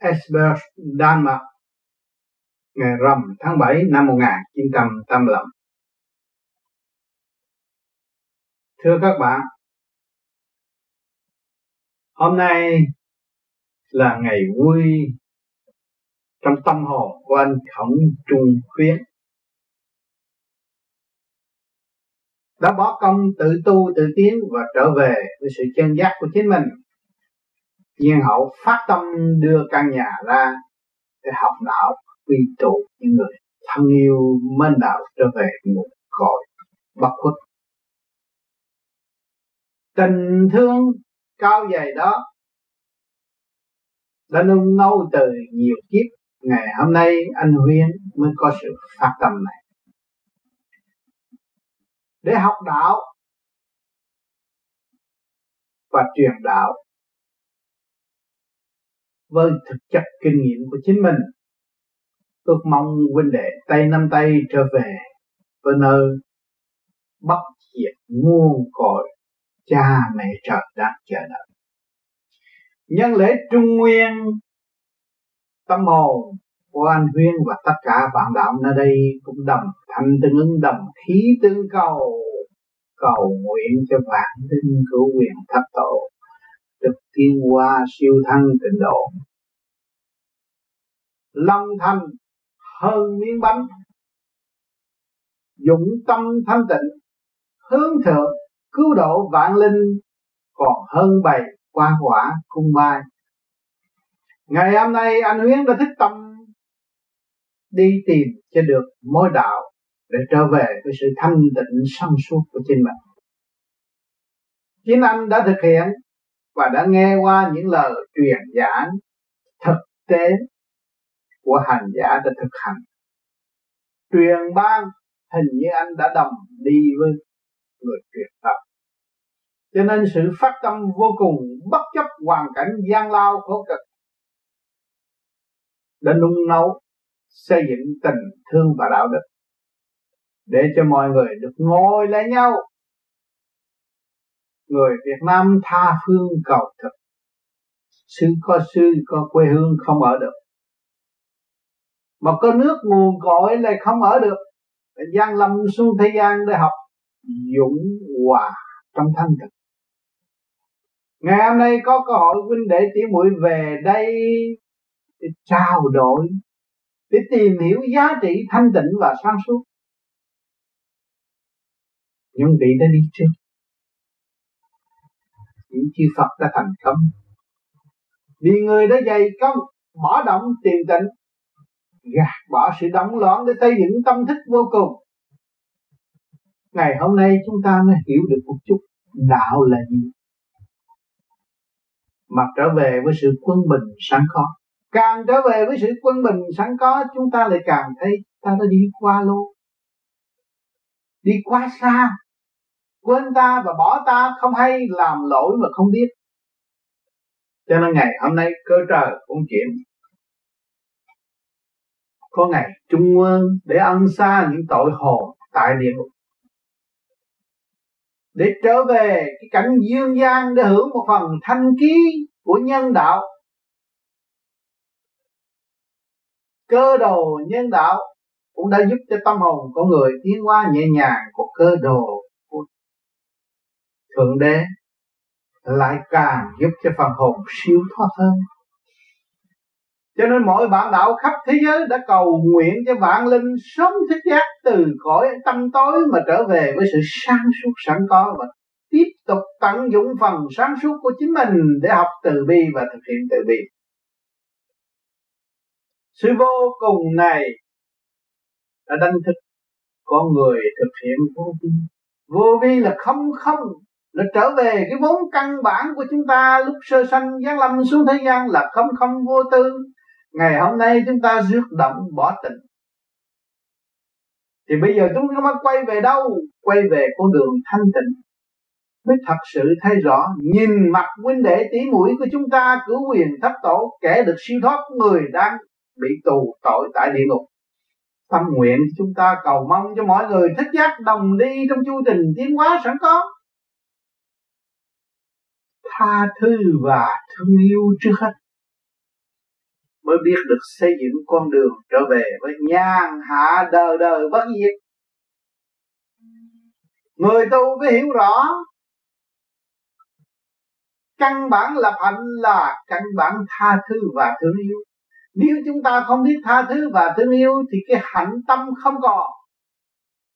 Esbjerg, Đan Mạch ngày rằm tháng 7 năm 1985. Thưa các bạn, hôm nay là ngày vui trong tâm hồn của anh Khổng Trung Khuyến. Đã bỏ công tự tu tự tiến và trở về với sự chân giác của chính mình. Nhiên hậu phát tâm đưa căn nhà ra để học đạo, quy tụ những người thân yêu mến đạo trở về một cõi bất khuất. Tình thương cao dày đó đã nung nấu từ nhiều kiếp. Ngày hôm nay anh Huyên mới có sự phát tâm này. Để học đạo và truyền đạo với thực chất kinh nghiệm của chính mình. Ước mong huynh đệ tay năm tay trở về với nơi bất diệt muôn cội cha mẹ trời đang chờ đợi. Nhân lễ trung nguyên, tâm hồn của anh Huyên và tất cả bạn đạo nơi đây cũng đồng thành tương ứng, đồng khí tương cầu cầu nguyện cho vạn linh cứu quyền thất tổ được tiên hoa siêu thăng tịnh độ. Long thành hơn miếng bánh. Dụng tâm thanh tịnh. Hướng thượng, cứu độ vạn linh. Còn hơn bầy qua quả cung mai. Ngày hôm nay anh Huyến đã thích tâm đi tìm cho được mối đạo để trở về với sự thanh tịnh sâu suốt của chính mình. Chính anh đã thực hiện và đã nghe qua những lời truyền giảng thực tế của hành giả đã thực hành. Truyền ban hình như anh đã đồng đi với người truyền tập cho nên sự phát tâm vô cùng bất chấp hoàn cảnh gian lao khổ cực đã nung nấu xây dựng tình thương và đạo đức để cho mọi người được ngồi lại nhau người Việt Nam tha phương cầu thực. Sư có sư có quê hương không ở được. Mà có nước nguồn cội lại không ở được. Gian lâm xuống thế gian để học dũng hòa trong thanh thực. Ngày hôm nay có cơ hội huynh đệ tỷ muội về đây để trao đổi, để tìm hiểu giá trị thanh tịnh và sáng suốt. Nhưng vị đã đi trước những chư Phật đã thành công. Vì người đã dày công, bỏ động tiền tịnh, gạt bỏ sự động loạn để xây dựng tâm thức vô cùng. Ngày hôm nay chúng ta mới hiểu được một chút đạo là gì. Mà trở về với sự quân bình sẵn có. Càng trở về với sự quân bình sẵn có, chúng ta lại càng thấy ta đã đi qua luôn. Đi quá xa quên ta và bỏ ta không hay làm lỗi mà không biết. Cho nên ngày hôm nay cơ trời cũng chuyển. Có ngày trung ương để ăn xa những tội hồn tại địa ngục để trở về cái cảnh dương gian để hưởng một phần thanh khí của nhân đạo. Cơ đồ nhân đạo cũng đã giúp cho tâm hồn của người tiến qua nhẹ nhàng của cơ đồ thượng đế lại càng giúp cho phần hồn siêu thoát hơn cho nên mọi bạn đạo khắp thế giới đã cầu nguyện cho vạn linh sớm thức giác từ cõi tâm tối mà trở về với sự sáng suốt sẵn có và tiếp tục tận dụng phần sáng suốt của chính mình để học từ bi và thực hiện từ bi. Sự vô cùng này đã đánh thức con người thực hiện vô vi. Vô vi là không không là trở về cái vốn căn bản của chúng ta lúc sơ sanh giáng lâm xuống thế gian là không không vô tư. Ngày hôm nay chúng ta rước động bỏ tình. Thì bây giờ chúng ta quay về đâu? Quay về con đường thanh tịnh. Mới thật sự thấy rõ, nhìn mặt huynh đệ tỷ mũi của chúng ta cứu quyền thất tổ, kẻ được siêu thoát, người đang bị tù tội tại địa ngục. Tâm nguyện chúng ta cầu mong cho mọi người thích giác đồng đi trong chu trình tiến hóa sẵn có tha thứ và thương yêu trước hết. Mới biết được xây dựng con đường trở về với nhàn hạ đời đời bất diệt. Người tu mới hiểu rõ, căn bản lập hạnh là căn bản tha thứ và thương yêu. Nếu chúng ta không biết tha thứ và thương yêu thì cái hạnh tâm không còn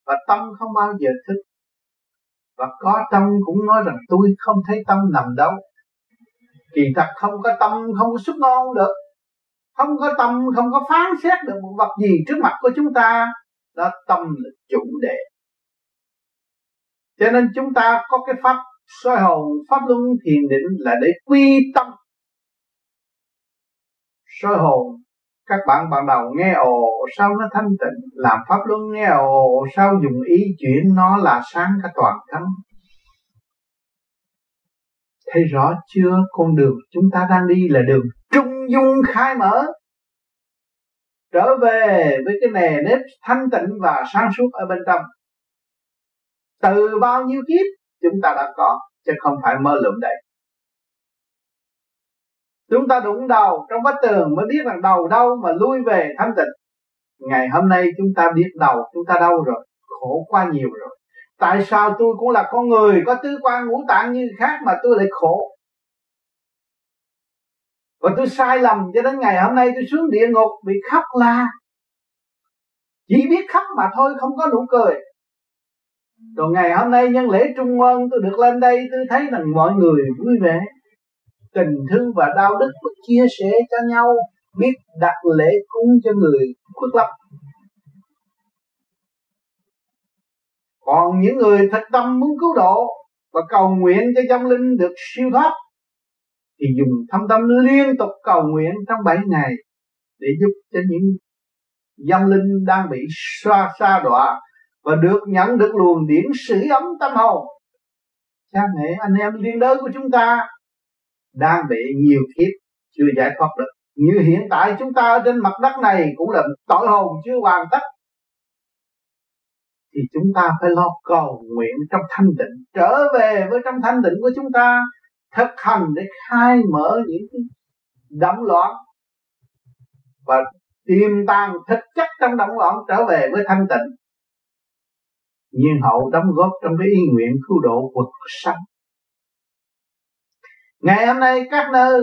và tâm không bao giờ thức và có tâm cũng nói rằng, tôi không thấy tâm nằm đâu. Kỳ thật không có tâm không có xuất ngon được. Không có tâm không có phán xét được một vật gì trước mặt của chúng ta, đó tâm là chủ đề. Cho nên chúng ta có cái pháp soi hồn, pháp luân thiền định là để quy tâm. Soi hồn các bạn ban đầu nghe ồ sao nó thanh tịnh, làm pháp luân nghe ồ sao dùng ý chuyển nó là sáng cả toàn thân. Thấy rõ chưa? Con đường chúng ta đang đi là đường trung dung khai mở. Trở về với cái nề nếp thanh tịnh và sáng suốt ở bên trong. Từ bao nhiêu kiếp, chúng ta đã có, chứ không phải mơ lượm đấy chúng ta đụng đầu trong vách tường mới biết rằng đầu đâu mà lui về thanh tịnh. Ngày hôm nay chúng ta biết đầu chúng ta đâu rồi, khổ quá nhiều rồi. Tại sao tôi cũng là con người có tứ quan ngũ tạng như khác mà tôi lại khổ? Và tôi sai lầm cho đến ngày hôm nay tôi xuống địa ngục bị khóc la. Chỉ biết khóc mà thôi, không có nụ cười. Rồi ngày hôm nay nhân lễ trung ơn tôi được lên đây, tôi thấy rằng mọi người vui vẻ tình thương và đạo đức và chia sẻ cho nhau, biết đặt lễ cúng cho người khuất lấp còn những người thật tâm muốn cứu độ và cầu nguyện cho tâm linh được siêu thoát, thì dùng thâm tâm liên tục cầu nguyện trong bảy ngày để giúp cho những dâm linh đang bị xoa xa đọa và được nhận được luồng điển sử ấm tâm hồn. Cha mẹ, anh em, liên đới của chúng ta đang bị nhiều kiếp, chưa giải thoát được. Như hiện tại chúng ta ở trên mặt đất này cũng là tội hồn chưa hoàn tất. Thì chúng ta phải lo cầu nguyện trong thanh định trở về với trong thanh định của chúng ta, thực hành để khai mở những cái động loạn và tiềm tàng thực chất trong động loạn trở về với thanh tịnh. Nhiên hậu đóng góp trong cái ý nguyện cứu độ quật sanh ngày hôm nay các nơi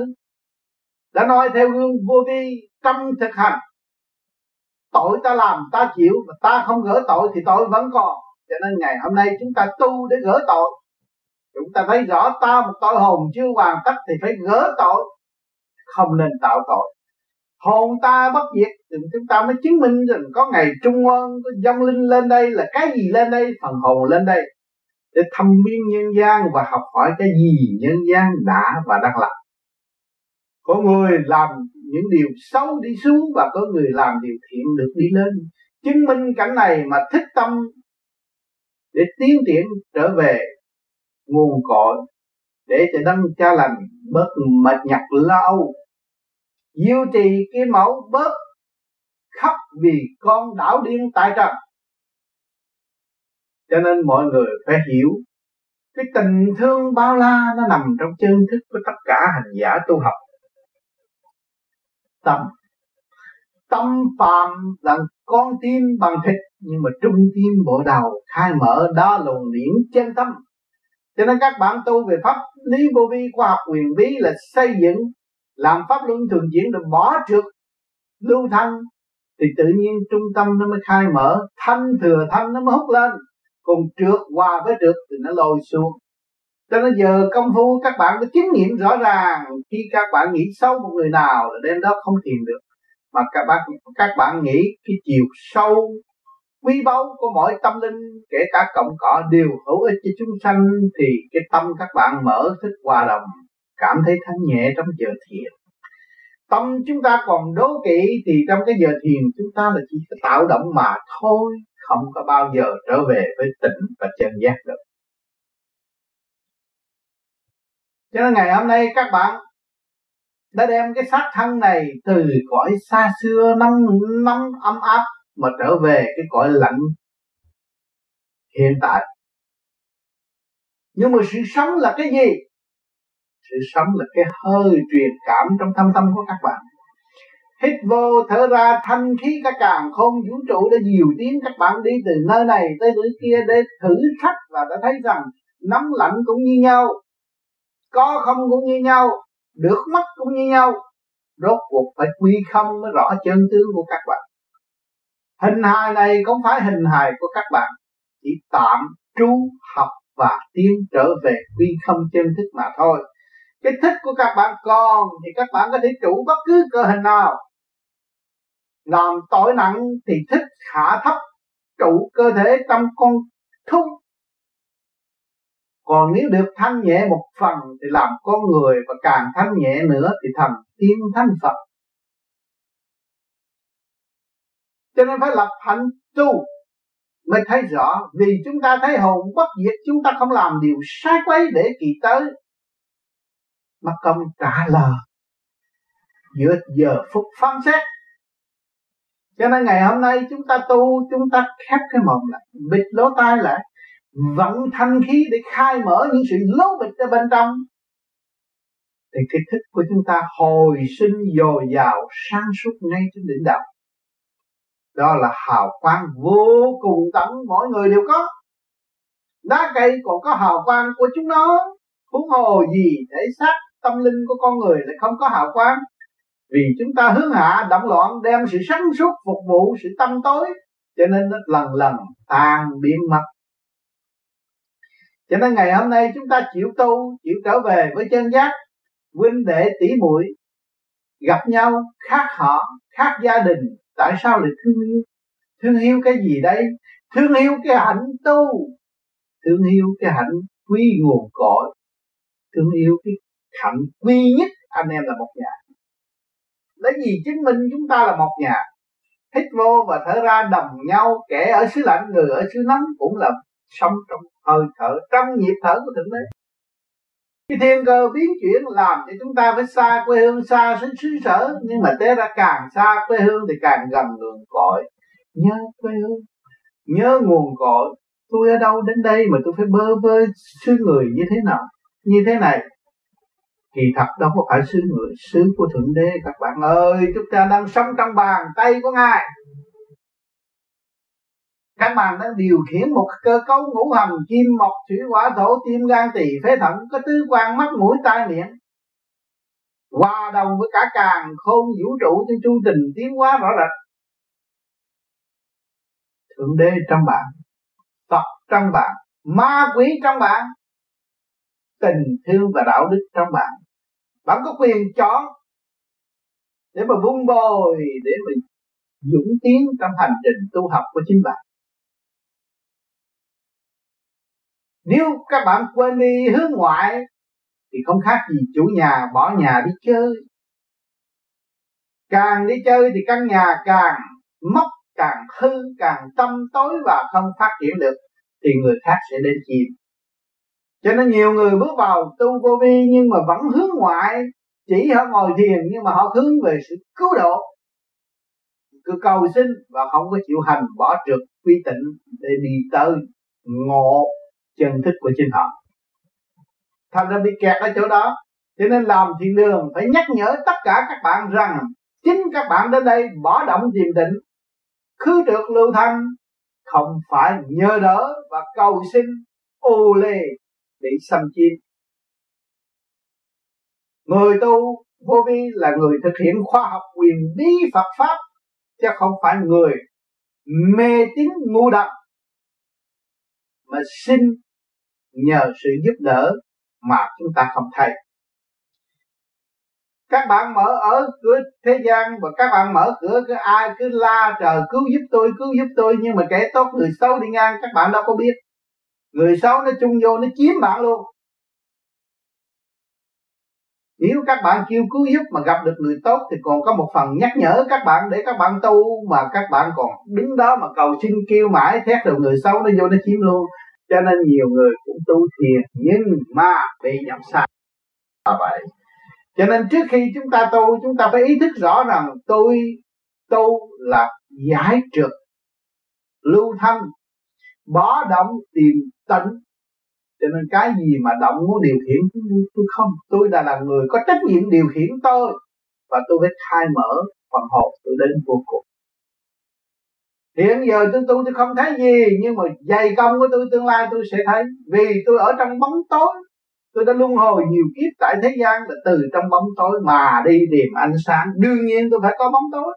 đã nói theo gương vô vi tâm thực hành. Tội ta làm, ta chịu, mà ta không gỡ tội thì tội vẫn còn. Cho nên ngày hôm nay chúng ta tu để gỡ tội. Chúng ta thấy rõ ta một tội hồn chưa hoàn tất thì phải gỡ tội, không nên tạo tội. Hồn ta bất diệt, thì chúng ta mới chứng minh rằng có ngày trung ơn có dân linh lên đây là cái gì lên đây, phần hồn lên đây để thăm biến nhân gian và học hỏi cái gì nhân gian đã và đang làm. Có người làm những điều xấu đi xuống và có người làm điều thiện được đi lên. Chứng minh cảnh này mà thích tâm để tiến triển trở về nguồn cội để cho đấng cha lành bớt mệt nhọc lâu diêu trì cái mẫu bớt khóc vì con đảo điên tại trần cho nên mọi người phải hiểu, cái tình thương bao la nó nằm trong chân thức của tất cả hành giả tu học. Tâm. Tâm phàm là con tim bằng thịt, nhưng mà trung tim bộ đầu khai mở đó luồng điển chân tâm. Cho nên các bạn tu về pháp lý vô vi, khoa học quyền bí là xây dựng, làm pháp luân thường diễn được bỏ trượt, lưu thanh, thì tự nhiên trung tâm nó mới khai mở, thanh thừa thanh nó mới hút lên còn trượt hòa với trượt thì nó lôi xuống. Cho nên giờ công phu các bạn có chứng nghiệm rõ ràng. Khi các bạn nghĩ sâu một người nào là đêm đó không thiền được. Mà các bạn các bạn nghĩ cái chiều sâu, quý báu của mỗi tâm linh, kể cả cộng cỏ đều hữu ích cho chúng sanh, thì cái tâm các bạn mở thức hòa đồng, cảm thấy thanh nhẹ trong giờ thiền. Tâm chúng ta còn đố kỵ thì trong cái giờ thiền chúng ta là chỉ tạo động mà thôi không có bao giờ trở về với tỉnh và chân giác được. Cho nên ngày hôm nay các bạn đã đem cái xác thân này từ cõi xa xưa, năm năm ấm áp mà trở về cái cõi lạnh hiện tại. Nhưng mà sự sống là cái gì? Sự sống là cái hơi truyền cảm trong thâm tâm của các bạn hít vô, thở ra, thanh khí các càng không vũ trụ đã nhiều tiếng các bạn đi từ nơi này tới nơi kia để thử thách và đã thấy rằng nóng lạnh cũng như nhau, có không cũng như nhau, được mất cũng như nhau. Rốt cuộc phải quy không mới rõ chân tướng của các bạn. Hình hài này không phải hình hài của các bạn, chỉ tạm trú học và tiến trở về quy không chân thức mà thôi. Cái thích của các bạn còn thì các bạn có thể trụ bất cứ cơ hình nào làm tội nặng thì thích hạ thấp trụ cơ thể trong con thúc còn nếu được thanh nhẹ một phần thì làm con người và càng thanh nhẹ nữa thì thành tiên thanh phật. Cho nên phải lập hạnh tu mới thấy rõ, vì chúng ta thấy hồn bất diệt, chúng ta không làm điều sai quấy để kỳ tới. Mà công trả lời. Giữa giờ phút phán xét cho nên ngày hôm nay chúng ta tu, chúng ta khép cái mồm lại. Bịt lỗ tai lại. Vận thanh khí để khai mở những sự lố bịch ở bên trong. Thì cái thức của chúng ta hồi sinh, dồi dào, sáng suốt ngay trên đỉnh đầu. Đó là hào quang vô cùng tận mỗi người đều có. Đá cây còn có hào quang của chúng nó. Huống hồ gì để xác tâm linh của con người lại không có hào quang? Vì chúng ta hướng hạ động loạn đem sự sáng suốt phục vụ sự tâm tối, cho nên nó lần lần tan biến mất. Cho nên ngày hôm nay chúng ta chịu tu, chịu trở về với chân giác, huynh đệ tỷ muội, gặp nhau, khác họ, khác gia đình. Tại sao lại thương yêu? Thương yêu cái gì đây? Thương yêu cái hạnh tu. Thương yêu cái hạnh quy nguồn cội. Thương yêu cái hạnh quy nhất, anh em là một nhà lấy gì? Chứng minh chúng ta là một nhà. Hít vô và thở ra đồng nhau kẻ ở xứ lạnh, người ở xứ nóng cũng là sống trong hơi thở, trong nhịp thở của thượng đế. Cái thiên cơ biến chuyển, làm cho chúng ta phải xa quê hương, xa xứ xứ sở. Nhưng mà té ra càng xa quê hương thì càng gần nguồn cội. Nhớ quê hương, nhớ nguồn cội. Tôi ở đâu đến đây mà tôi phải bơ vơ xứ người như thế nào, như thế này? Kỳ thật đâu có phải sứ người, sứ của thượng đế. Các bạn ơi, chúng ta đang sống trong bàn tay của ngài. Các bạn đang điều khiển một cơ cấu ngũ hành kim mộc thủy hỏa, thổ, tim gan, tỳ phế thận, có tứ quan, mắt, mũi, tai, miệng. Hòa đồng với cả càng, khôn, vũ trụ trên chu trình, tiến hóa, rõ rệt. Thượng đế trong bạn, phật trong bạn, ma quỷ trong bạn, tình thương và đạo đức trong bạn bạn có quyền chọn để mà vun bồi, để mà dũng tiến trong hành trình tu học của chính bạn. Nếu các bạn quên đi hướng ngoại, thì không khác gì chủ nhà bỏ nhà đi chơi. Càng đi chơi thì căn nhà càng mất càng hư, càng tâm tối và không phát triển được, thì người khác sẽ đến chìm cho nên nhiều người bước vào tu vô vi nhưng mà vẫn hướng ngoại, chỉ họ ngồi thiền nhưng mà họ hướng về sự cứu độ. Cứ cầu xin và không có chịu hành, bỏ trượt quy tịnh để đi tới ngộ chân thức của chính họ. Thành ra bị kẹt ở chỗ đó. Cho nên làm thiền đường phải nhắc nhở tất cả các bạn rằng chính các bạn đến đây bỏ động thiền định, khứ trượt lưu thanh, không phải nhờ đỡ và cầu xin ô lê để xâm chiếm. Người tu vô vi là người thực hiện khoa học quyền bí Phật pháp, chứ không phải người mê tín ngu đậm mà xin nhờ sự giúp đỡ mà chúng ta không thấy. Các bạn mở ở cửa thế gian và các bạn mở cửa, cứ ai cứ la trời cứu giúp tôi, cứu giúp tôi, nhưng mà kẻ tốt người xấu đi ngang, các bạn đâu có biết người xấu nó chung vô, nó chiếm bạn luôn. Nếu các bạn kêu cứu giúp mà gặp được người tốt thì còn có một phần nhắc nhở các bạn để các bạn tu mà các bạn còn đứng đó mà cầu xin kêu mãi thét đầu người xấu nó vô nó chiếm luôn. Cho nên nhiều người cũng tu thiền, nhưng mà bị nhập sai. Là vậy. Cho nên trước khi chúng ta tu, chúng ta phải ý thức rõ rằng tôi tu là giải trượt lưu thanh bỏ động tìm tận cho nên cái gì mà động muốn điều khiển, tôi không, tôi là là người có trách nhiệm điều khiển tôi. Và tôi phải khai mở phần hồn tôi đến vô cùng. Hiện giờ tôi tu tôi không thấy gì, nhưng mà dày công của tôi, tương lai tôi sẽ thấy. Vì tôi ở trong bóng tối. Tôi đã luân hồi nhiều kiếp tại thế gian, là từ trong bóng tối mà đi tìm ánh sáng. Đương nhiên tôi phải có bóng tối.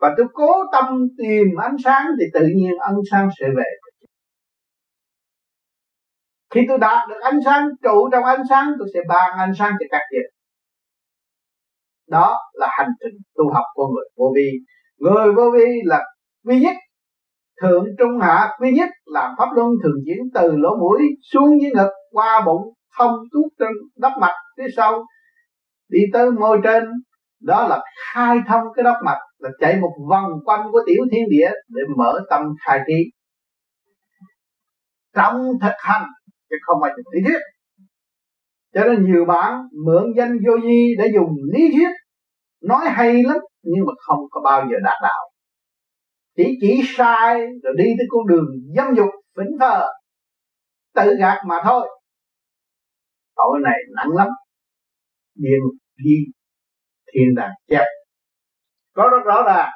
Và tôi cố tâm tìm ánh sáng, thì tự nhiên ánh sáng sẽ về khi tôi đạt được ánh sáng, trụ trong ánh sáng, tôi sẽ ban ánh sáng cho các việc. Đó là hành trình tu học của người vô vi. Người vô vi là duy nhất, thượng trung hạ duy nhất, làm pháp luân thường diễn từ lỗ mũi xuống dưới ngực, qua bụng, thông tuốt trên đắp mạch phía sau, đi tới môi trên. Đó là khai thông cái đắp mạch là chạy một vòng quanh của tiểu thiên địa để mở tâm khai trí. Trong thực hành chứ không phải lý thuyết. Cho nên nhiều bạn mượn danh vô nhi để dùng lý thuyết, nói hay lắm, nhưng mà không có bao giờ đạt đạo. Chỉ chỉ sai rồi đi tới con đường dâm dục vĩnh thờ, tự gạt mà thôi. Tội này nặng lắm. Địa ngục thiên đàng chép. Có rất rõ ràng.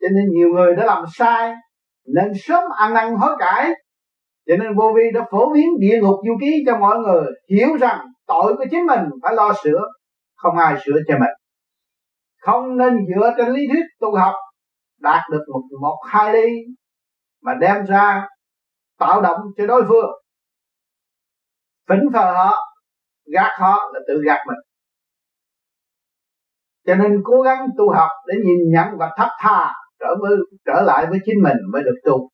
Cho nên nhiều người đã làm sai, nên sớm ăn năn hối cải cho nên vô vi đã phổ biến địa ngục du ký cho mọi người hiểu rằng tội của chính mình phải lo sửa, không ai sửa cho mình. Không nên dựa trên lý thuyết tu học, đạt được một một, hai ly mà đem ra tạo động cho đối phương. Phỉnh phờ họ, gạt họ là tự gạt mình. Cho nên cố gắng tu học để nhìn nhận và thấp tha, trở với, trở lại với chính mình mới được tu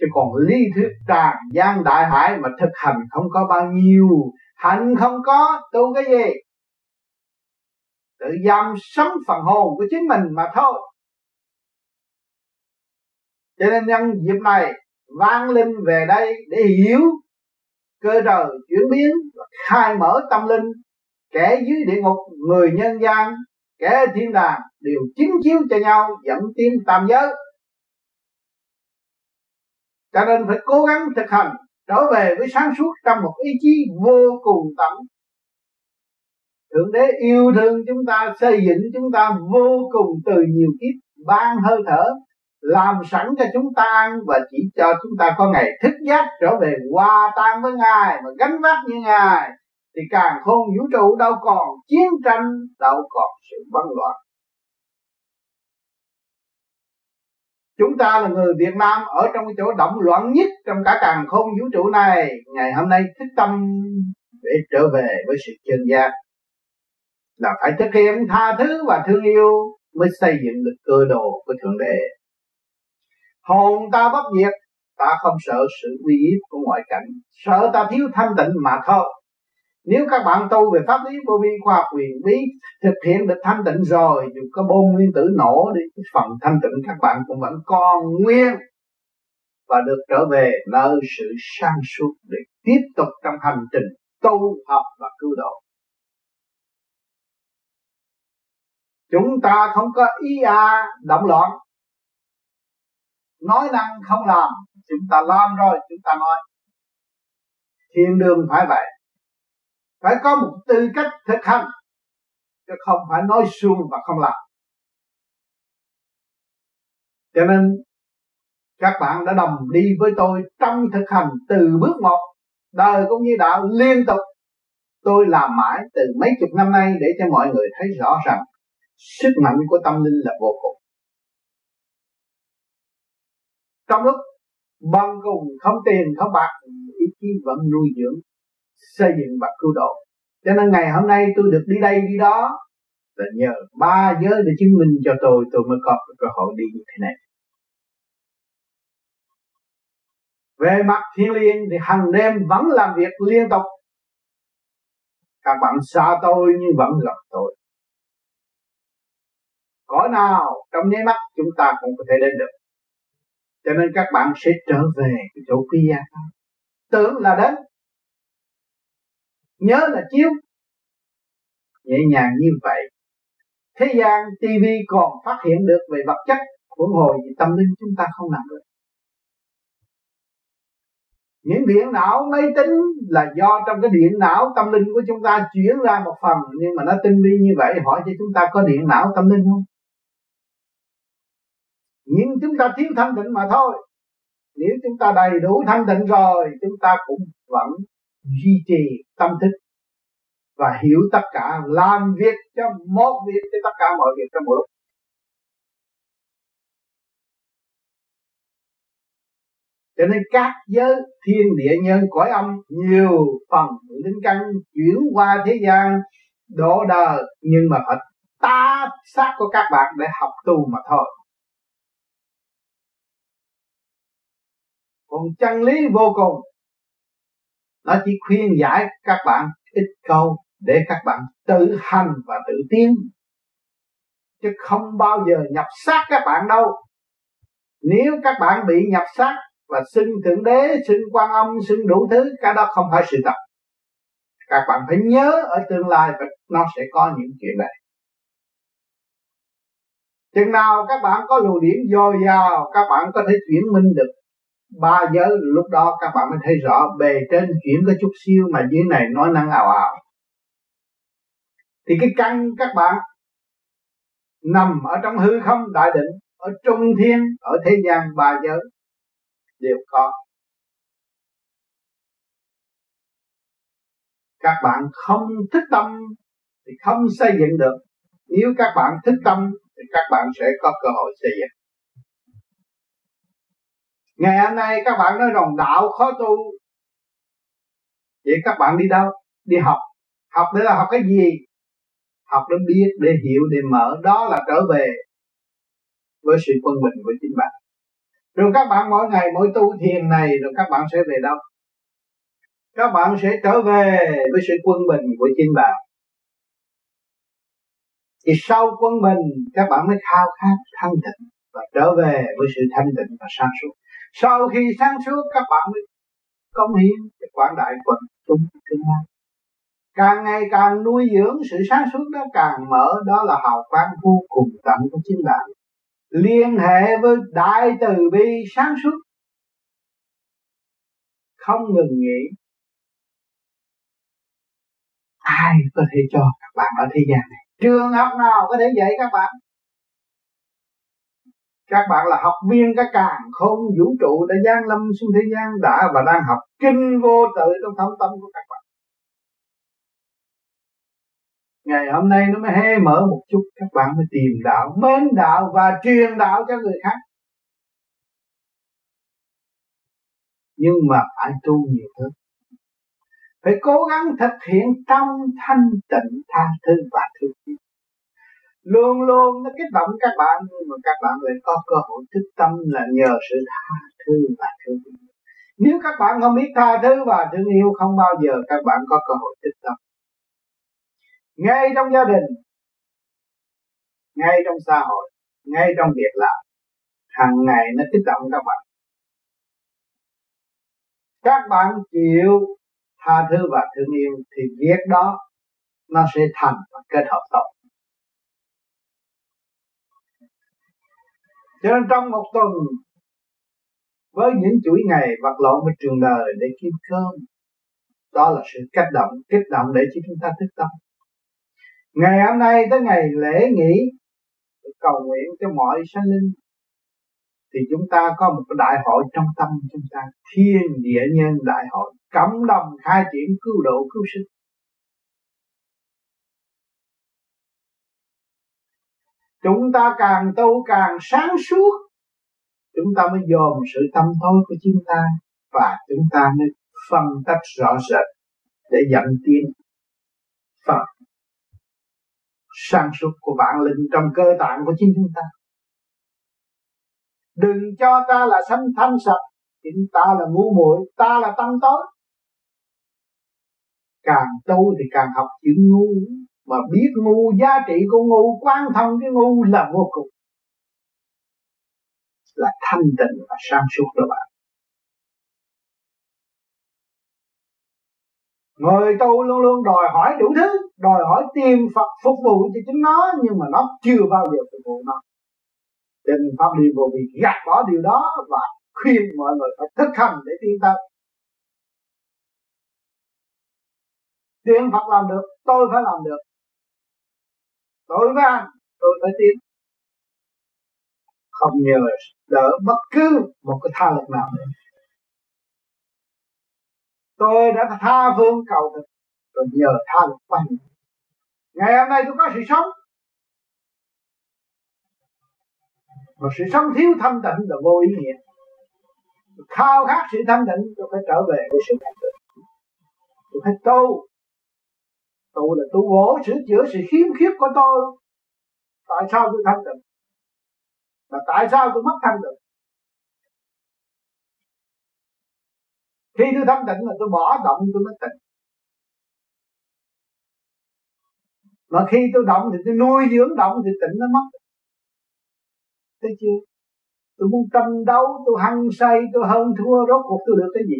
chứ còn lý thuyết tràn gian đại hải mà thực hành không có bao nhiêu hạnh không có, tu cái gì? Tự giam sống phần hồn của chính mình mà thôi. Cho nên nhân dịp này, vang linh về đây để hiểu cơ trời chuyển biến khai mở tâm linh, kẻ dưới địa ngục, người nhân gian, kẻ thiên đàng đều chính chiếu cho nhau dẫn tiến tam giới cho nên phải cố gắng thực hành, trở về với sáng suốt trong một ý chí vô cùng tận. Thượng đế yêu thương chúng ta, xây dựng chúng ta vô cùng từ nhiều kiếp, ban hơi thở, làm sẵn cho chúng ta ăn và chỉ cho chúng ta có ngày thức giác trở về hòa tan với ngài và gánh vác như ngài, thì càng không vũ trụ đâu còn chiến tranh, đâu còn sự bấn loạn. Chúng ta là người Việt Nam ở trong cái chỗ động loạn nhất trong cả càng không vũ trụ này. Ngày hôm nay thức tâm để trở về với sự chân giác. Là phải thực hiện tha thứ và thương yêu mới xây dựng được cơ đồ của thượng đế. Hồn ta bất diệt, ta không sợ sự uy hiếp của ngoại cảnh. Sợ ta thiếu thanh tịnh mà thôi nếu các bạn tu về pháp lý vô vi khoa học quyền bí, thực hiện được thanh tịnh rồi, dù có bom nguyên tử nổ đi phần thanh tịnh các bạn cũng vẫn còn nguyên và được trở về nơi sự sang suốt để tiếp tục trong hành trình tu học và cứu độ. Chúng ta không có ý à động loạn. Nói năng không làm, chúng ta làm rồi, chúng ta nói. Thiên đường phải vậy phải có một tư cách thực hành, chứ không phải nói suông và không làm. Cho nên, các bạn đã đồng đi với tôi trong thực hành từ bước một, đời cũng như đạo liên tục. Tôi làm mãi từ mấy chục năm nay để cho mọi người thấy rõ rằng sức mạnh của tâm linh là vô cùng. Trong lúc băng cùng không tiền không bạc, ý chí vẫn nuôi dưỡng xây dựng và cứu độ. Cho nên ngày hôm nay tôi được đi đây, đi đó là nhờ ba giới để chứng minh cho tôi tôi mới có cơ hội đi như thế này. Về mặt thiên liên thì hàng đêm vẫn làm việc liên tục. Các bạn xa tôi nhưng vẫn gặp tôi. Cõi nào trong nháy mắt chúng ta cũng có thể đến được. Cho nên các bạn sẽ trở về cái chỗ kia. tưởng là đến nhớ là chiếu. Nhẹ nhàng như vậy, thế gian tivi còn phát hiện được về vật chất huống hồi thì tâm linh chúng ta không làm được. Những điện não máy tính là do trong cái điện não tâm linh của chúng ta chuyển ra một phần, nhưng mà nó tinh vi như vậy, hỏi cho chúng ta có điện não tâm linh không? Nhưng chúng ta thiếu thanh tịnh mà thôi. Nếu chúng ta đầy đủ thanh tịnh rồi, chúng ta cũng vẫn duy trì tâm thức và hiểu tất cả, làm việc cho một việc, cho tất cả mọi việc trong một lúc. Cho nên các giới thiên địa nhân cõi âm nhiều phần linh căn chuyển qua thế gian, đổ đời, nhưng mà phải ta xác của các bạn để học tu mà thôi. Còn chân lý vô cùng nó chỉ khuyên giải các bạn ít câu để các bạn tự hành và tự tiến chứ không bao giờ nhập xác các bạn đâu. Nếu các bạn bị nhập xác và xưng thượng đế, xưng quan âm, xưng đủ thứ, cái đó không phải sự thật. Các bạn phải nhớ ở tương lai nó sẽ có những chuyện này. Chừng nào các bạn có luồng điển dồi dào, các bạn có thể chuyển minh được ba giới lúc đó các bạn mới thấy rõ bề trên chuyển có chút siêu mà dưới này nói năng ảo ảo thì cái căn các bạn nằm ở trong hư không đại định, ở trung thiên, ở thế gian ba giới đều có. Các bạn không thức tâm thì không xây dựng được. Nếu các bạn thức tâm thì các bạn sẽ có cơ hội xây dựng ngày hôm nay các bạn nói rằng đạo khó tu. Vậy các bạn đi đâu? Đi học. Học để là học cái gì? Học để biết, để hiểu, để mở. Đó là trở về với sự quân bình của chính bạn. Rồi các bạn mỗi ngày mỗi tu thiền này, rồi các bạn sẽ về đâu? Các bạn sẽ trở về với sự quân bình của chính bạn. Thì sau quân bình, các bạn mới khao khát thanh tịnh và trở về với sự thanh tịnh và sáng suốt sau khi sáng suốt, các bạn mới công hiến để quảng đại quần chúng tương lai càng ngày càng nuôi dưỡng sự sáng suốt đó, càng mở, đó là hào quang vô cùng tận của chính bạn. Liên hệ với đại từ bi sáng suốt. Không ngừng nghỉ. Ai có thể cho các bạn ở thế gian này? Trường học nào có thể dạy các bạn? Các bạn là học viên các càng, không vũ trụ, đã gian lâm xuống thế gian, đã và đang học kinh vô tự trong thâm tâm của các bạn. Ngày hôm nay nó mới hé mở một chút, các bạn mới tìm đạo, mến đạo và truyền đạo cho người khác. Nhưng mà phải tu nhiều hơn. Phải cố gắng thực hiện trong thanh tịnh tha thứ và thương yêu luôn luôn nó kích động các bạn, nhưng mà các bạn lại có cơ hội thức tâm là nhờ sự tha thứ và thương yêu. Nếu các bạn không biết tha thứ và thương yêu, không bao giờ các bạn có cơ hội thức tâm. Ngay trong gia đình, ngay trong xã hội, ngay trong việc làm, hàng ngày nó kích động các bạn. Các bạn chịu tha thứ và thương yêu thì việc đó nó sẽ thành và kết hợp tốt. Cho nên trong một tuần, với những chuỗi ngày vật lộn với trường đời để kiếm cơm, đó là sự kích động kích động để cho chúng ta thức tâm. Ngày hôm nay tới ngày lễ nghỉ cầu nguyện cho mọi sanh linh, thì chúng ta có một đại hội trong tâm chúng ta, thiên địa nhân đại hội, cộng đồng khai triển cứu độ, cứu sinh. Chúng ta càng tu càng sáng suốt, chúng ta mới dồn sự tâm tối của chúng ta và chúng ta mới phân tách rõ rệt để dẫn tiến phần sáng suốt của bản linh trong cơ tạng của chính chúng ta. Đừng cho ta là sanh thanh sạch, chính ta là ngu muội, ta là tâm tối. Càng tu thì càng học chữ ngu mà biết ngu, giá trị của ngu quan thông cái ngu là vô cùng. Là thanh tịnh và sáng suốt đó bạn. Người tu luôn luôn đòi hỏi đủ thứ, đòi hỏi tìm Phật phục vụ cho chính nó, nhưng mà nó chưa bao giờ phục vụ nó. Cho nên pháp đi vô vi gạt bỏ điều đó và khuyên mọi người phải thực hành để tiến tâm. tiên Phật làm được, tôi phải làm được tôi phải tôi phải tiến không nhờ đỡ bất cứ một cái tha lực nào nữa. Tôi đã tha phương cầu được rồi nhờ tha lực quanh ngày hôm nay tôi có sự sống. Mà sự sống thiếu thanh tịnh là vô ý nghĩa. Khao khát sự thanh tịnh, tôi phải trở về với sự thanh tịnh. Tôi phải tu tu là tu bổ, sửa chữa sự khiếm khuyết của tôi. Tại sao tôi thanh tịnh? Và tại sao tôi mất thanh tịnh? Khi tôi thanh tịnh là tôi bỏ động, tôi mới tịnh mà khi tôi động thì tôi nuôi dưỡng động thì tịnh nó mất. Thấy chưa? Tôi muốn tranh đấu, tôi hăng say, tôi hơn thua, rốt cuộc tôi được cái gì?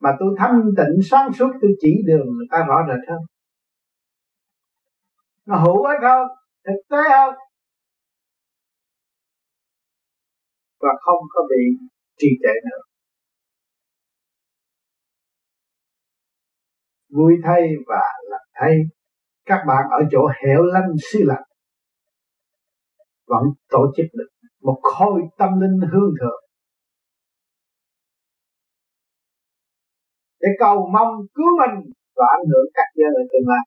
Mà tôi thanh tịnh sáng suốt, tôi chỉ đường người ta rõ rệt hơn. Nó hữu ích hơn thực tế hơn và không có bị trì trệ nữa. Vui thay và lạc thay. Các bạn ở chỗ hẻo lánh xứ lạnh vẫn tổ chức được một khối tâm linh hương thượng. Để cầu mong cứu mình và ảnh hưởng các giới ở tương lai.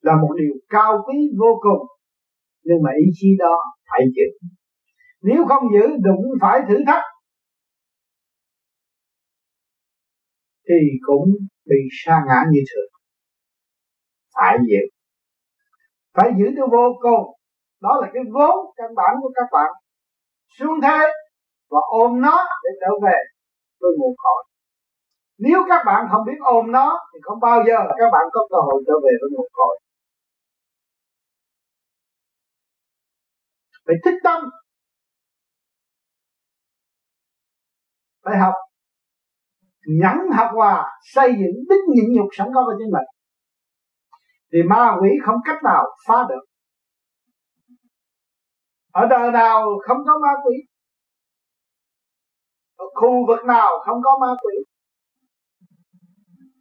Là một điều cao quý vô cùng, nhưng mà ý chí đó phải giữ nếu không giữ, đụng phải thử thách, thì cũng bị sa ngã như thường. Phải giữ phải giữ cho vô cùng. Đó là cái vốn căn bản của các bạn. Xuống thế và ôm nó để trở về với nguồn cội nếu các bạn không biết ôm nó, thì không bao giờ các bạn có cơ hội trở về với nguồn cội phải thích tâm. Phải học. Nhẫn học hòa, xây dựng đức nhịn nhục sẵn có của chính mình. Thì ma quỷ không cách nào phá được. Ở đời nào không có ma quỷ ở khu vực nào không có ma quỷ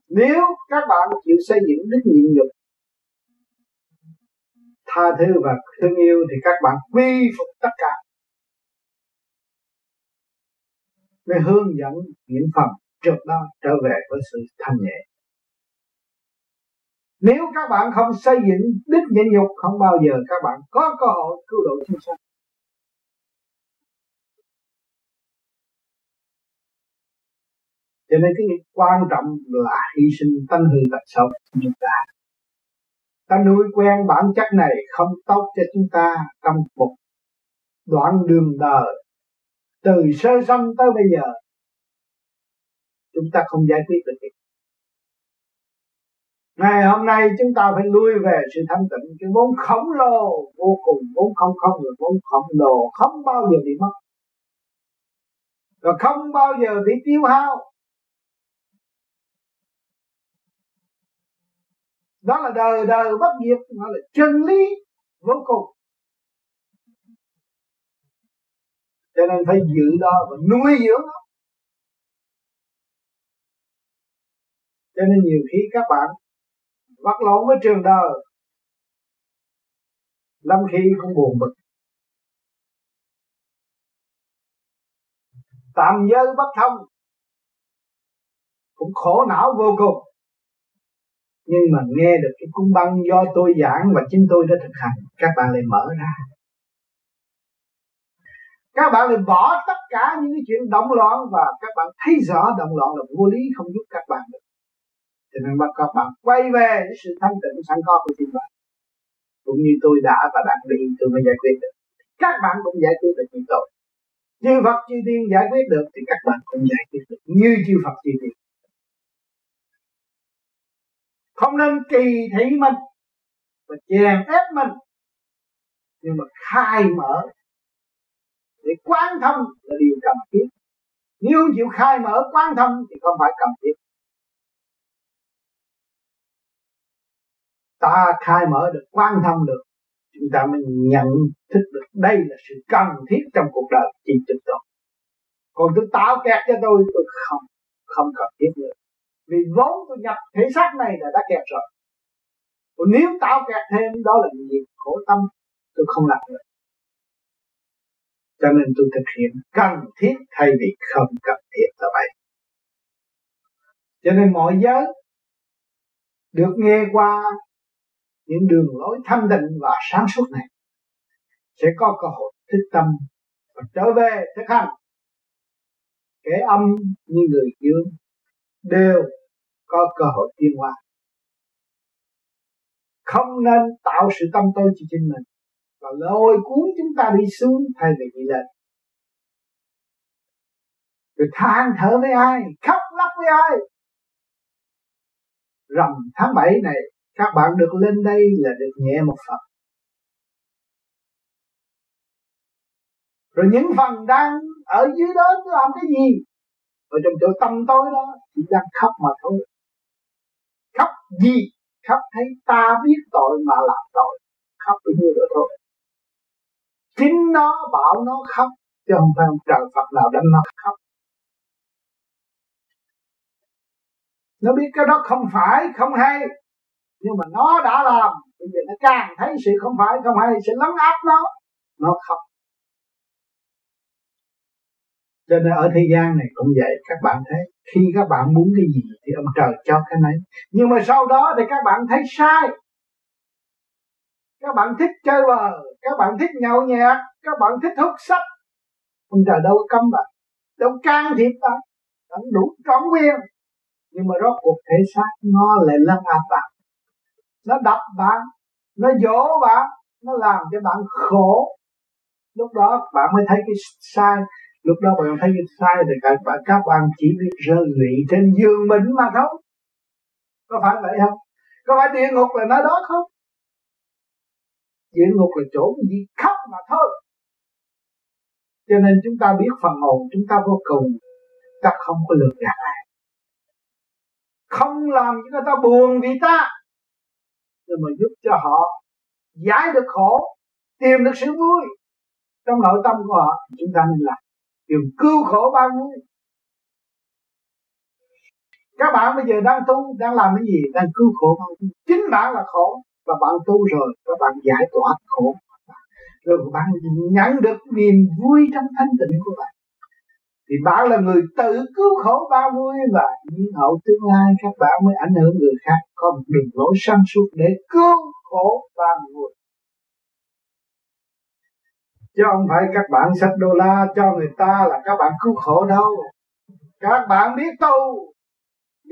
nếu các bạn chịu xây dựng đức nhịn nhục, tha thứ và thương yêu thì các bạn quy phục tất cả. Mới hướng dẫn những phần trước đó trở về với sự thanh nhẹ. Nếu các bạn không xây dựng đức nhịn nhục, không bao giờ các bạn có cơ hội cứu độ chúng sanh. Cho nên cái quan trọng là hy sinh tánh hư tật xấu chúng ta. Ta nuôi quen bản chất này không tốt cho chúng ta trong một đoạn đường đời. Từ sơ sanh tới bây giờ, chúng ta không giải quyết được gì. Ngày hôm nay chúng ta phải lui về sự thanh tịnh. Cái vốn khổng lồ vô cùng, vốn không không là vốn khổng lồ không bao giờ bị mất. Và không bao giờ bị tiêu hao. Đó là đời đời bất diệt, nó là chân lý, vô cùng. Cho nên phải giữ đó và nuôi dưỡng nó. Cho nên nhiều khi các bạn vắt lộn với trường đời, lắm khi cũng buồn bực. Tạm giới bất thông, cũng khổ não vô cùng nhưng mà nghe được cái cung băng do tôi giảng và chính tôi đã thực hành, các bạn lại mở ra. Các bạn lại bỏ tất cả những cái chuyện động loạn và các bạn thấy rõ động loạn là vô lý, không giúp các bạn được. Cho nên các bạn quay về với sự thanh tịnh sẵn có của chính bạn cũng như tôi đã và đang đi, tôi mới giải quyết được. Các bạn cũng giải quyết được như tôi chư Phật chư Tiên giải quyết được thì các bạn cũng giải quyết được. Như chư Phật chư Tiên không nên kỳ thị mình và chèn ép mình. Nhưng mà khai mở để quán thông là điều cần thiết. Nếu không chịu khai mở, quán thông thì không phải cần thiết. Ta khai mở được, quán thông được, chúng ta mới nhận thức được đây là sự cần thiết trong cuộc đời, chỉ trực tôi còn tôi tạo kẹt cho tôi tôi không không cần thiết nữa vì vốn tôi nhập thể xác này là đã kẹt rồi. Còn nếu tạo kẹt thêm, đó là nghiệp khổ tâm. Tôi không làm được. Cho nên tôi thực hiện cần thiết thay vì không cần thiết là vậy. Cho nên mọi giới được nghe qua những đường lối thanh định và sáng suốt này, sẽ có cơ hội thức tâm và trở về thực hành. Kẻ âm như người dương đều có cơ hội tiến hóa. Không nên tạo sự tâm tôi cho chính mình, và lôi cuốn chúng ta đi xuống thay vì đi lên. Rồi than thở với ai, khóc lóc với ai? Rằm tháng 7 này, các bạn được lên đây là được nhẹ một phần. Rồi những phần đang ở dưới đó làm cái gì? Ở trong chỗ tâm tôi đó, chỉ đang khóc mà thôi khóc gì thấy ta biết tội mà làm tội, khắp như vậy thôi. Chính nó bảo nó khóc, chứ không phải ông trời Phật nào đánh nó khóc. Nó biết cái đó không phải, không hay. Nhưng mà nó đã làm, bây giờ nó càng thấy sự không phải, không hay sẽ lấn áp nó nó khóc cho nên ở thế gian này cũng vậy, các bạn thấy, khi các bạn muốn cái gì thì ông trời cho cái này nhưng mà sau đó thì các bạn thấy sai. Các bạn thích chơi bờ các bạn thích nhậu nhẹt, các bạn thích hút sách. Ông trời đâu có cấm bạn đâu can thiệp bạn bạn đủ trọn quyền. Nhưng mà rốt cuộc thể xác nó lại lăn áp bạn. Nó đập bạn, nó dỗ bạn, nó làm cho bạn khổ. Lúc đó bạn mới thấy cái sai lúc đó bạn thấy sai thì các bạn các bạn chỉ biết rơi lụy trên giường mình mà thôi. Có phải vậy không? Có phải địa ngục là nơi đó không? Địa ngục là chỗ gì khóc mà thôi. Cho nên chúng ta biết phần hồn chúng ta vô cùng. Ta không có lừa gạt ai. Không làm cho người ta buồn vì ta. Nhưng mà giúp cho họ giải được khổ, tìm được sự vui trong nội tâm của họ, chúng ta nên làm điều cứu khổ bao nhiêu? Các bạn bây giờ đang tu, đang làm cái gì? Đang cứu khổ bao nhiêu? Chính bạn là khổ, và bạn tu rồi các bạn giải tỏa khổ rồi bạn nhận được niềm vui trong thanh tịnh của bạn. Thì bạn là người tự cứu khổ bao vui và những hậu tương lai các bạn mới ảnh hưởng người khác. Có một đường lối sáng suốt để cứu khổ bao vui chứ không phải các bạn sách đô la cho người ta là các bạn cứu khổ đâu. Các bạn biết tu,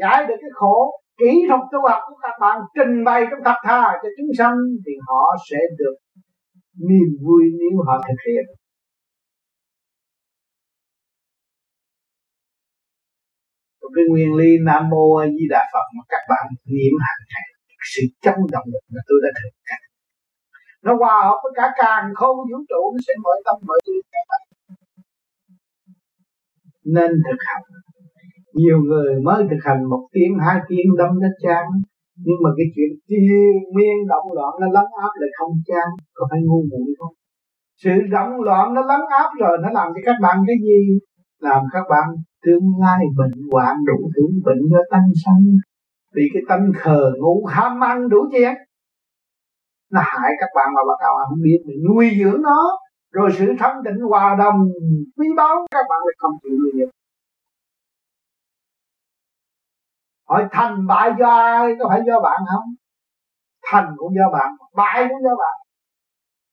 giải được cái khổ, kỹ thuật tu học của các bạn, trình bày trong thật tha cho chúng sanh, thì họ sẽ được niềm vui nếu họ thực hiện. Một cái nguyên lý nam mô a di đà phật mà các bạn niệm hàng ngày, sự chấn động lực mà tôi đã thực hành nó hòa hợp với cả càng không vũ trụ, nó sẽ mở tâm mở trí các bạn. Nên thực hành. Nhiều người mới thực hành một tiếng, hai tiếng, đâm nó chán. Nhưng mà cái chuyện thiên miên động loạn, nó lấn áp lại không chán. Có phải ngu muội không? Sự động loạn nó lấn áp rồi, nó làm cho các bạn cái gì? Làm các bạn tương lai bệnh hoạn, đủ thứ bệnh do tâm sanh. Vì cái tâm khờ ngủ ham ăn đủ chuyện nó hại các bạn mà bắt đầu không biết, mình nuôi dưỡng nó, rồi sự thanh định hòa đồng, quý báu, các bạn lại không chịu nuôi dưỡng hỏi thành bại do ai, có phải do bạn không? Thành cũng do bạn, bại cũng do bạn.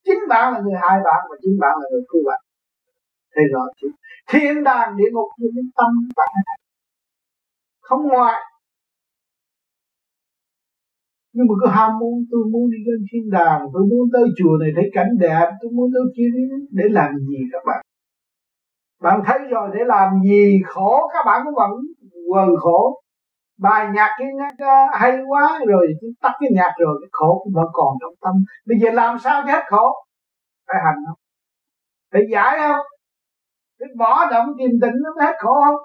Chính bạn là người hại bạn và chính bạn là người cứu bạn. Thế rõ chứ thiên đàng địa ngục như tâm bạn không ngoại nhưng mà cứ ham muốn, tôi muốn đi lên thiên đàng, tôi muốn tới chùa này thấy cảnh đẹp, tôi muốn tới kia để làm gì các bạn? Bạn thấy rồi, để làm gì? Khổ, các bạn cũng vẫn quần khổ. Bài nhạc kia nhạc hay quá, rồi tắt cái nhạc rồi, cái khổ cũng vẫn còn trong tâm. Bây giờ làm sao cho hết khổ? Phải hành không? Phải giải không? Phải bỏ động tìm tĩnh nó hết khổ không?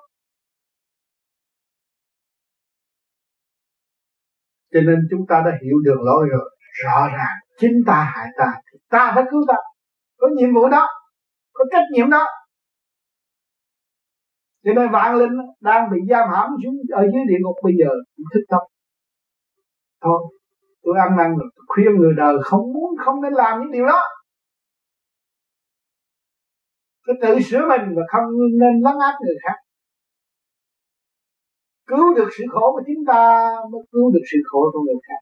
cho nên chúng ta đã hiểu đường lối rồi. Rõ ràng, chính ta hại ta, thì ta phải cứu ta. Có nhiệm vụ đó, có trách nhiệm đó. Cho nên vạn linh đang bị giam hãm xuống ở dưới địa ngục bây giờ, cũng thích tâm thôi, tôi ăn năn được khuyên người đời không muốn, không nên làm những điều đó. Cứ tự sửa mình và không nên lấn áp người khác cứu được sự khổ của chúng ta mới cứu được sự khổ của người khác.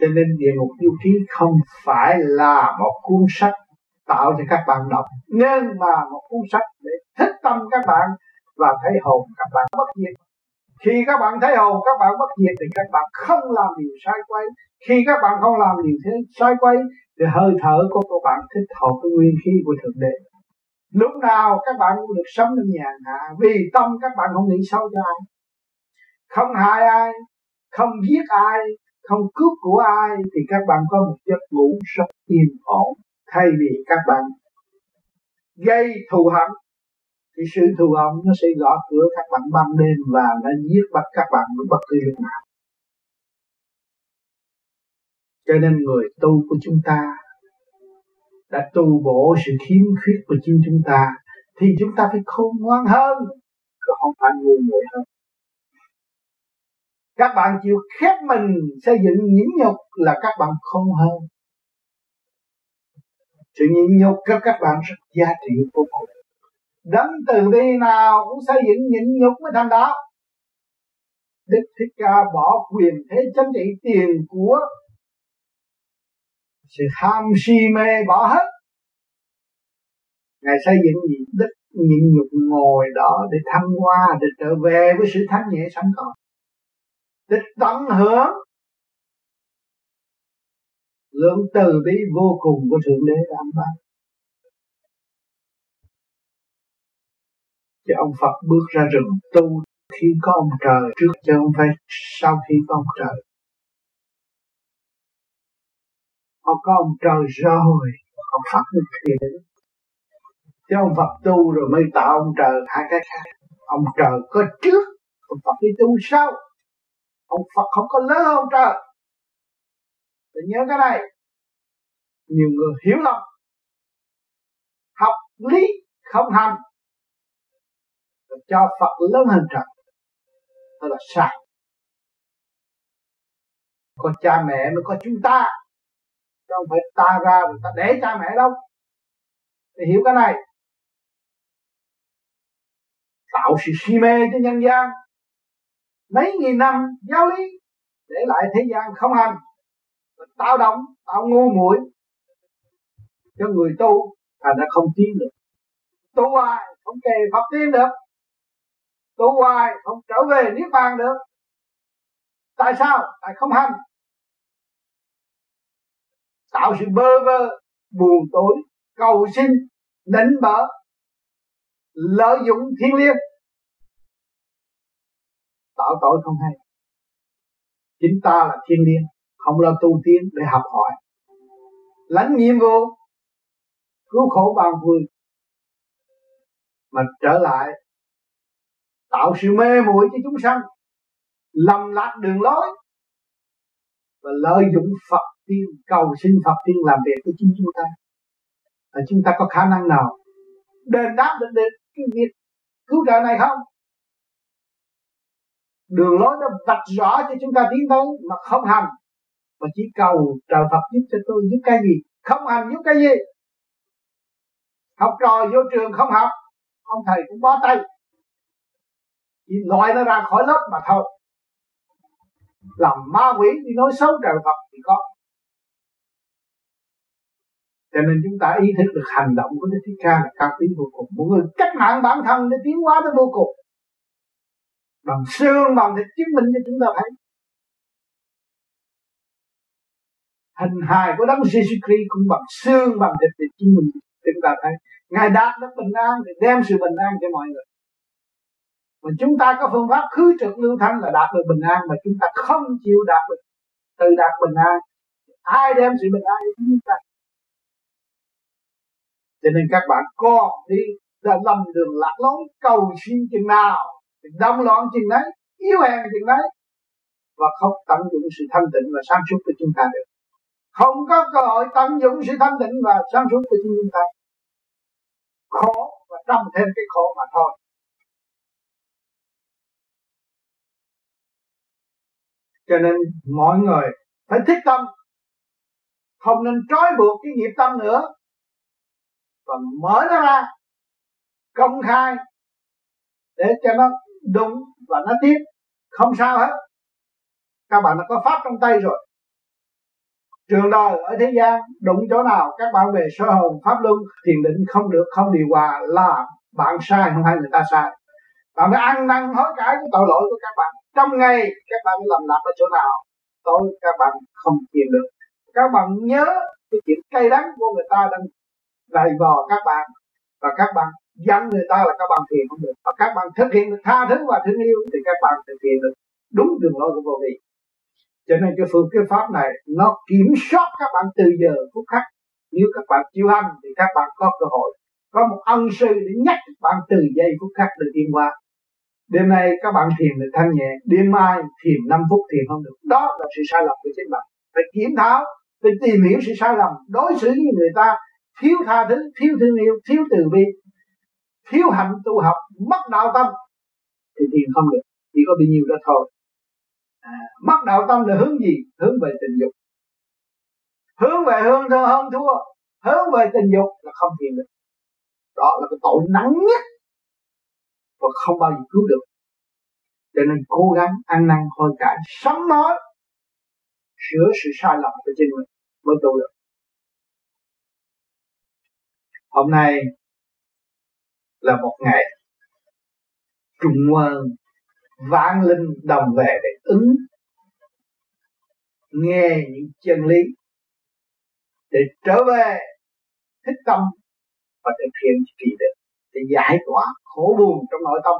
Cho nên địa ngục tiêu khí không phải là một cuốn sách tạo cho các bạn đọc, nhưng mà một cuốn sách để thích tâm các bạn và thấy hồn các bạn bất diệt. Khi các bạn thấy hồn các bạn bất diệt thì các bạn không làm điều sai quay khi các bạn không làm điều thế sai quay thì hơi thở của các bạn thích hợp với nguyên khí của thượng đế lúc nào các bạn cũng được sống trong nhàn hạ vì tâm các bạn không nghĩ xấu cho ai. Không hại ai, không giết ai, không cướp của ai, thì các bạn có một giấc ngủ rất yên ổn. Thay vì các bạn gây thù hận, thì sự thù hận nó sẽ gõ cửa các bạn ban đêm và nó giết bắt các bạn bất cứ lúc nào. Cho nên người tu của chúng ta đã tu bổ sự khiếm khuyết của chính chúng ta, thì chúng ta phải khôn ngoan hơn. Chứ không phải ngu người hơn. Các bạn chịu khép mình, xây dựng nhịn nhục là các bạn không hơn. Sự nhịn nhục cho các bạn rất giá trị vô cùng. Đấng từ bi nào cũng xây dựng nhịn nhục mới thành đạo Đức Thích Ca bỏ quyền thế chính trị tiền của sự ham si mê bỏ hết. Ngài xây dựng gì đức nhịn nhục ngồi đó để thăng hoa, để trở về với sự thanh nhẹ sẵn có để tận hưởng lượng từ bi vô cùng của thượng đế đã ban chứ ông Phật bước ra rừng tu khi có ông trời trước, chứ không phải sau khi có ông trời. Ông có ông trời rồi ông Phật mới thiền chứ ông Phật tu rồi mới tạo ông trời hai cái khác. Ông trời có trước, ông Phật đi tu sau. Ông Phật không có lớn hơn trời. Phải nhớ cái này. Nhiều người hiểu lầm. Học lý không hành. Cho Phật lớn hơn trời. Đó là sai. Có cha mẹ mới có chúng ta không phải ta ra người ta để cha mẹ đâu. Thì hiểu cái này. Tạo sự si mê cho nhân gian. Mấy nghìn năm giáo lý để lại thế gian không hành. Tạo động, tạo ngu muội cho người tu thành ra không tiến được. Tu hoài không kề pháp tiến được. Tu hoài không trở về niết bàn được. Tại sao? Tại không hành tạo sự bơ vơ, buồn tối, cầu xin đánh bỡ lợi dụng thiên liêng. Tạo tội không hay. Chính ta là thiên liêng, không lo tu tiến để học hỏi. Lãnh nhiệm vụ, cứu khổ bằng vui mà trở lại, tạo sự mê muội cho chúng sanh, lầm lạc đường lối và lợi dụng Phật tiên cầu xin Phật tiên làm việc của chính chúng ta. Và chúng ta có khả năng nào đền đáp được, đến cái việc cứu trợ này không? Đường lối nó vạch rõ cho chúng ta tiến tới mà không hành. Mà chỉ cầu trời Phật giúp cho tôi giúp cái gì? Không hành giúp cái gì? Học trò vô trường không học. Ông thầy cũng bó tay. Chỉ loại nó ra khỏi lớp mà thôi. Làm ma quỷ đi nói xấu trời Phật thì có cho nên chúng ta ý thức được hành động của Đức Thích Ca là cao quý vô cùng. Một người cách mạng bản thân để tiến hóa tới vô cùng. Bằng xương, bằng thịt chứng minh cho chúng ta thấy. Hình hài của đấng Jesus Christ cũng bằng xương, bằng thịt để chứng minh chúng ta thấy. Ngài đạt được bình an để đem sự bình an cho mọi người. Mà chúng ta có phương pháp khứ trực lưu thanh là đạt được bình an, mà chúng ta không chịu đạt được từ đạt bình an. Ai đem sự bình an cho chúng ta? Cho nên các bạn còn đi đã lầm đường lạc lối, cầu xin chừng nào thì đông loạn chừng đấy, yếu hèn chừng đấy. Và không tận dụng sự thanh tịnh và sáng suốt của chúng ta được. Không có cơ hội tận dụng sự thanh tịnh và sáng suốt của chúng ta. Khổ và trồng thêm cái khổ mà thôi. Cho nên mọi người phải thích tâm. Không nên trói buộc cái nghiệp tâm nữa và mở nó ra, công khai để cho nó đúng và nó tiếp. Không sao hết. Các bạn đã có pháp trong tay rồi. Trường đời ở thế gian đụng chỗ nào, các bạn về sơ hồn, pháp luân, thiền định không được, không điều hòa là bạn sai, không phải người ta sai. Bạn phải ăn năn hối cải cái tội lỗi của các bạn. Trong ngày các bạn làm lạc ở chỗ nào, tối các bạn không chịu được. Các bạn nhớ cái chuyện cay đắng của người ta đang đầy vò các bạn. Và các bạn giận người ta là các bạn thiền không được. Và các bạn thực hiện được tha thứ và thương yêu thì các bạn thực hiện được đúng đường lối của vô vi cho nên cái phương cái pháp này nó kiểm soát các bạn từ giờ phút khắc. Nếu các bạn chịu hành thì các bạn có cơ hội có một ân sư để nhắc các bạn từ giây phút khắc được đi qua đêm nay các bạn thiền được thanh nhẹ đêm mai thiền 5 phút thiền không được. Đó là sự sai lầm của chính bạn. Phải kiểm tháo, phải tìm hiểu sự sai lầm đối xử với người ta thiếu tha thứ thiếu thương yêu thiếu từ bi thiếu hạnh tu học mất đạo tâm. Thì thiền không được chỉ có bị nhiều đó thôi. À, mất đạo tâm là hướng gì? Hướng về tình dục. Hướng về hương thơ hơn thua hướng về tình dục là không thiền được. Đó là cái tội nặng nhất và không bao giờ cứu được. Cho nên cố gắng ăn năn hối cải sống nói sửa sự sai lầm của chính mình mới tu được hôm nay là một ngày trùng quân vãng linh đồng về để ứng, nghe những chân lý, để trở về thích tâm và thực hiện kỳ được để giải tỏa khổ buồn trong nội tâm,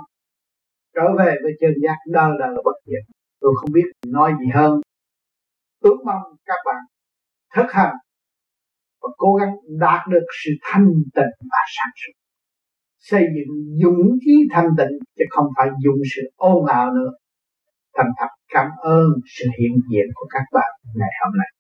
trở về với chân giác đời đời bất diệt. Tôi không biết nói gì hơn. Ước mong các bạn thực hành và cố gắng đạt được sự thanh tịnh và sáng suốt. Xây dựng dũng khí thanh tịnh chứ không phải dùng sự ôn ào nữa. Thành thật cảm ơn sự hiện diện của các bạn ngày hôm nay.